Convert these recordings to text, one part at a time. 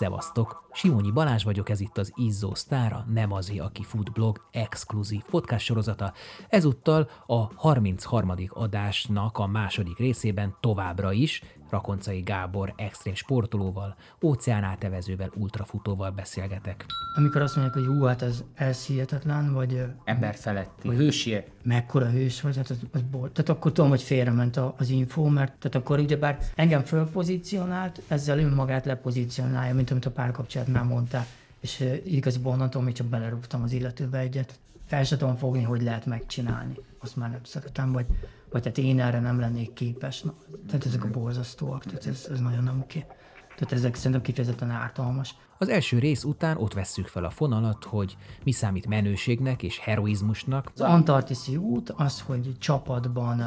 Szevasztok! Simonyi Balázs vagyok, ez itt az Izzó Sztára, nem azé, aki fut blog exkluzív podcast sorozata. Ezúttal a 33. adásnak a második részében továbbra is Rakoncai Gábor extrém sportolóval, óceánátevezővel, ultrafutóval beszélgetek. Amikor azt mondják, hogy hú, hát ez, ez hihetetlen, vagy Ember feletti, hősi. mekkora hős vagy, hát az, az bor. Tehát akkor tudom, hogy félrement a- az info, mert tehát akkor ugyebár engem fölpozícionált, ezzel önmagát lepozícionálja, mint amit a párkapcsolatnál mondtál. És igazából onnantól még csak belerúgtam az illetőbe egyet. Fel se tudom fogni, hogy lehet megcsinálni. Azt már nem szeretem, vagy, vagy tehát én erre nem lennék képes. Na, tehát ezek a borzasztóak, tehát ez, ez nagyon nem oké. Tehát ezek szerintem kifejezetten ártalmas. Az első rész után ott vesszük fel a fonalat, hogy mi számít menőségnek és heroizmusnak, Az Antarktiszi út, az, hogy csapatban uh,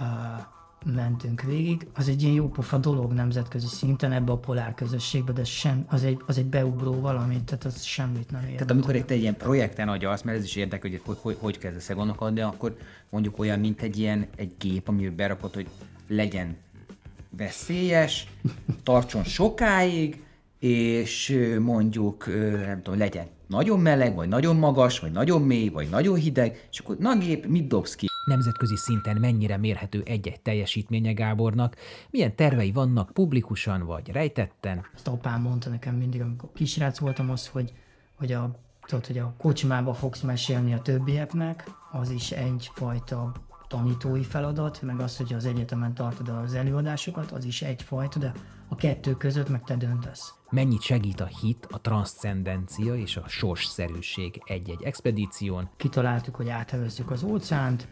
uh, mentünk végig, az egy ilyen jópofa dolog nemzetközi szinten ebbe a polár közösségbe, de sem, az, egy, az egy beugró valami, tehát az semmit nem ér. Tehát amikor te egy ilyen projekten agyalsz, mert ez is érdekel, hogy hogy, hogy, hogy kezdesz el gondolkodni, akkor mondjuk olyan, mint egy ilyen egy gép, amiben berakod, hogy legyen veszélyes, tartson sokáig, és mondjuk, nem tudom, legyen nagyon meleg, vagy nagyon magas, vagy nagyon mély, vagy nagyon hideg, és akkor na gép, mit dobsz ki? Nemzetközi szinten mennyire mérhető egy-egy teljesítménye Gábornak, milyen tervei vannak publikusan vagy rejtetten, Azt apám mondta nekem mindig, amikor kisrác voltam, az, hogy, hogy a, tudod, hogy a kocsmába fogsz mesélni a többieknek, az is egyfajta tanítói feladat, meg az, hogy az egyetemen tartod az előadásokat, az is egyfajta, de a kettő között meg te döntesz. mennyit segít a hit, a transzcendencia és a sorsszerűség egy-egy expedíción, kitaláltuk, hogy áthevezzük az óceánt,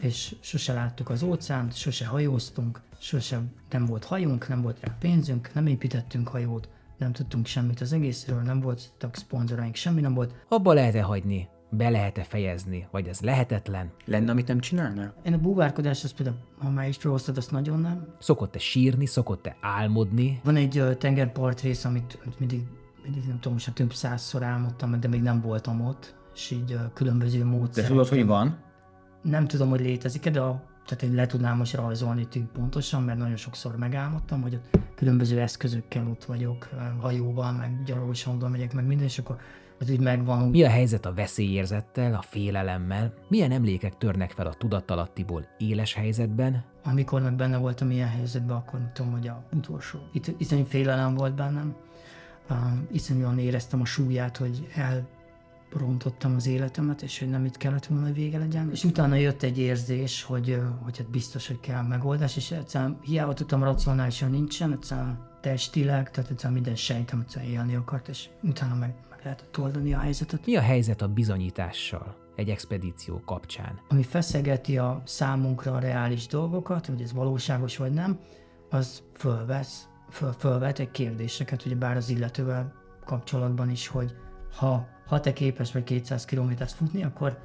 és sose láttuk az óceánt, sose hajóztunk, sose nem volt hajunk, nem volt rá pénzünk, nem építettünk hajót, nem tudtunk semmit az egészről, nem voltak szponzoraink, semmi nem volt. abba lehet-e hagyni, be lehet-e fejezni, vagy ez lehetetlen, Lenne, amit nem csinálnál? Én a búvárkodás, azt például, ha már is felhoztad, azt nagyon nem. szokott-e sírni, szokott-e álmodni, Van egy uh, tengerpart rész, amit, amit mindig, mindig nem tudom, most több százszor álmodtam meg, de még nem voltam ott, és így uh, különböző De módszerek. tudod, hogy van? Nem tudom, hogy létezik de a, tehát én le tudnám most rajzolni tűn pontosan, mert nagyon sokszor megálmodtam, hogy ott különböző eszközökkel ott vagyok, hajóval, meg gyalogosomban megyek, meg minden, és akkor az úgy megvan. Mi a helyzet a veszélyérzettel, a félelemmel? Milyen emlékek törnek fel a tudatalattiból éles helyzetben? Amikor meg benne voltam ilyen helyzetben, akkor tudom, hogy a utolsó. Itt iszonyú félelem volt bennem. Uh, iszonyúan éreztem a súlyát, hogy elrontottam az életemet, és hogy nem itt kellett volna, hogy vége legyen. És utána jött egy érzés, hogy, hogy hát biztos, hogy kell megoldás, és egyszerűen hiába tudtam racionálisan nincsen, egyszerűen testileg, tehát egyszerűen minden sejtem egyszerűen élni akart, és utána meg, meg lehetett oldani a helyzetet. Mi a helyzet a bizonyítással egy expedíció kapcsán? ami feszegeti a számunkra a reális dolgokat, hogy ez valóságos vagy nem, az fölvesz, föl, fölvet egy kérdéseket, ugye bár az illetővel kapcsolatban is, hogy ha, ha te képes vagy 200 kilométert futni, akkor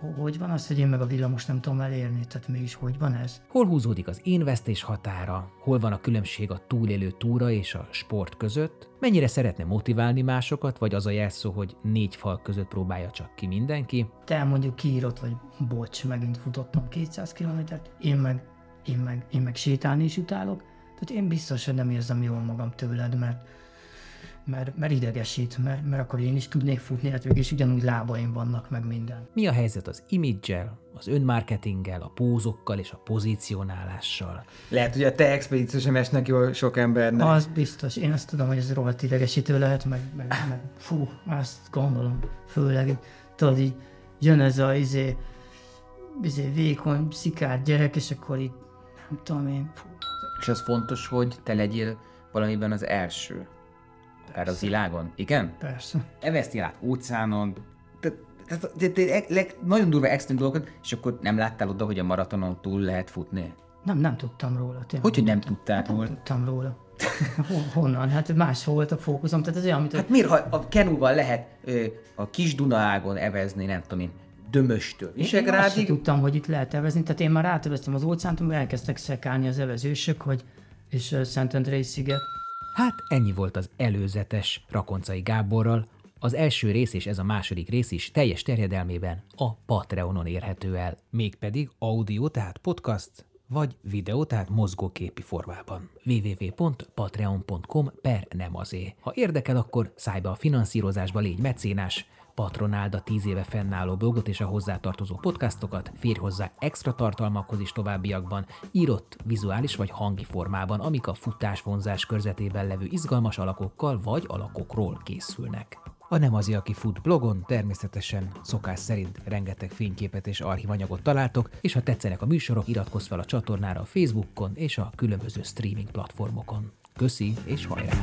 ho- hogy van az, hogy én meg a villamos nem tudom elérni, tehát mégis hogy van ez? Hol húzódik az én vesztés határa? Hol van a különbség a túlélő túra és a sport között? Mennyire szeretne motiválni másokat, vagy az a jelszó, hogy négy fal között próbálja csak ki mindenki? Te mondjuk kiírod, hogy bocs, megint futottam 200 kilométert, én meg, én meg, én meg sétálni is utálok, tehát én biztos, hogy nem érzem jól magam tőled, mert mert, mert idegesít, mert, mert akkor én is tudnék futni, hát végül is ugyanúgy lábaim vannak, meg minden. Mi a helyzet az imidzsel, az önmarketinggel, a pózokkal és a pozícionálással? Lehet, hogy a te expedíció sem esnek jól sok embernek. Az biztos, én azt tudom, hogy ez rohadt idegesítő lehet, meg, meg, meg fú, azt gondolom, főleg, tudod, így jön ez a izé, izé vékony, szikár gyerek, és akkor így, nem tudom én, fú, És az fontos, hogy te legyél valamiben az első. Erre az világon. Igen? persze. Evesztél át óceánon, tehát tehát- tehát- tehát leg- nagyon durva extrém dolgokat, és akkor nem láttál oda, hogy a maratonon túl lehet futni? Nem, nem tudtam róla. Tényleg. Hogy, hogy nem tudtál Nem róla? tudtam róla. Hon- Honnan? Hát más volt a fókuszom, tehát ez olyan, mint Hát miért, ha a kenúval lehet ö, a kis Dunaágon evezni, nem tudom én, Dömöstől Én azt sem Visegrádig, tudtam, hogy itt lehet evezni, tehát én már áteveztem az óceánt, amikor elkezdtek szekálni az evezősök, hogy és Szentendrei sziget. Hát ennyi volt az előzetes Rakoncai Gáborral, az első rész és ez a második rész is teljes terjedelmében a Patreonon érhető el, mégpedig audio, tehát podcast, vagy videó, tehát mozgóképi formában. www.patreon.com per nem azé. Ha érdekel, akkor szállj be a finanszírozásba, légy mecénás, patronáld a 10 éve fennálló blogot és a hozzátartozó podcastokat, férj hozzá extra tartalmakhoz is továbbiakban, írott, vizuális vagy hangi formában, amik a futás-vonzás körzetében levő izgalmas alakokkal vagy alakokról készülnek. A Nem az, aki fut blogon természetesen szokás szerint rengeteg fényképet és archívanyagot találtok, és ha tetszenek a műsorok, iratkozz fel a csatornára a Facebookon és a különböző streaming platformokon. Köszi és hajrá!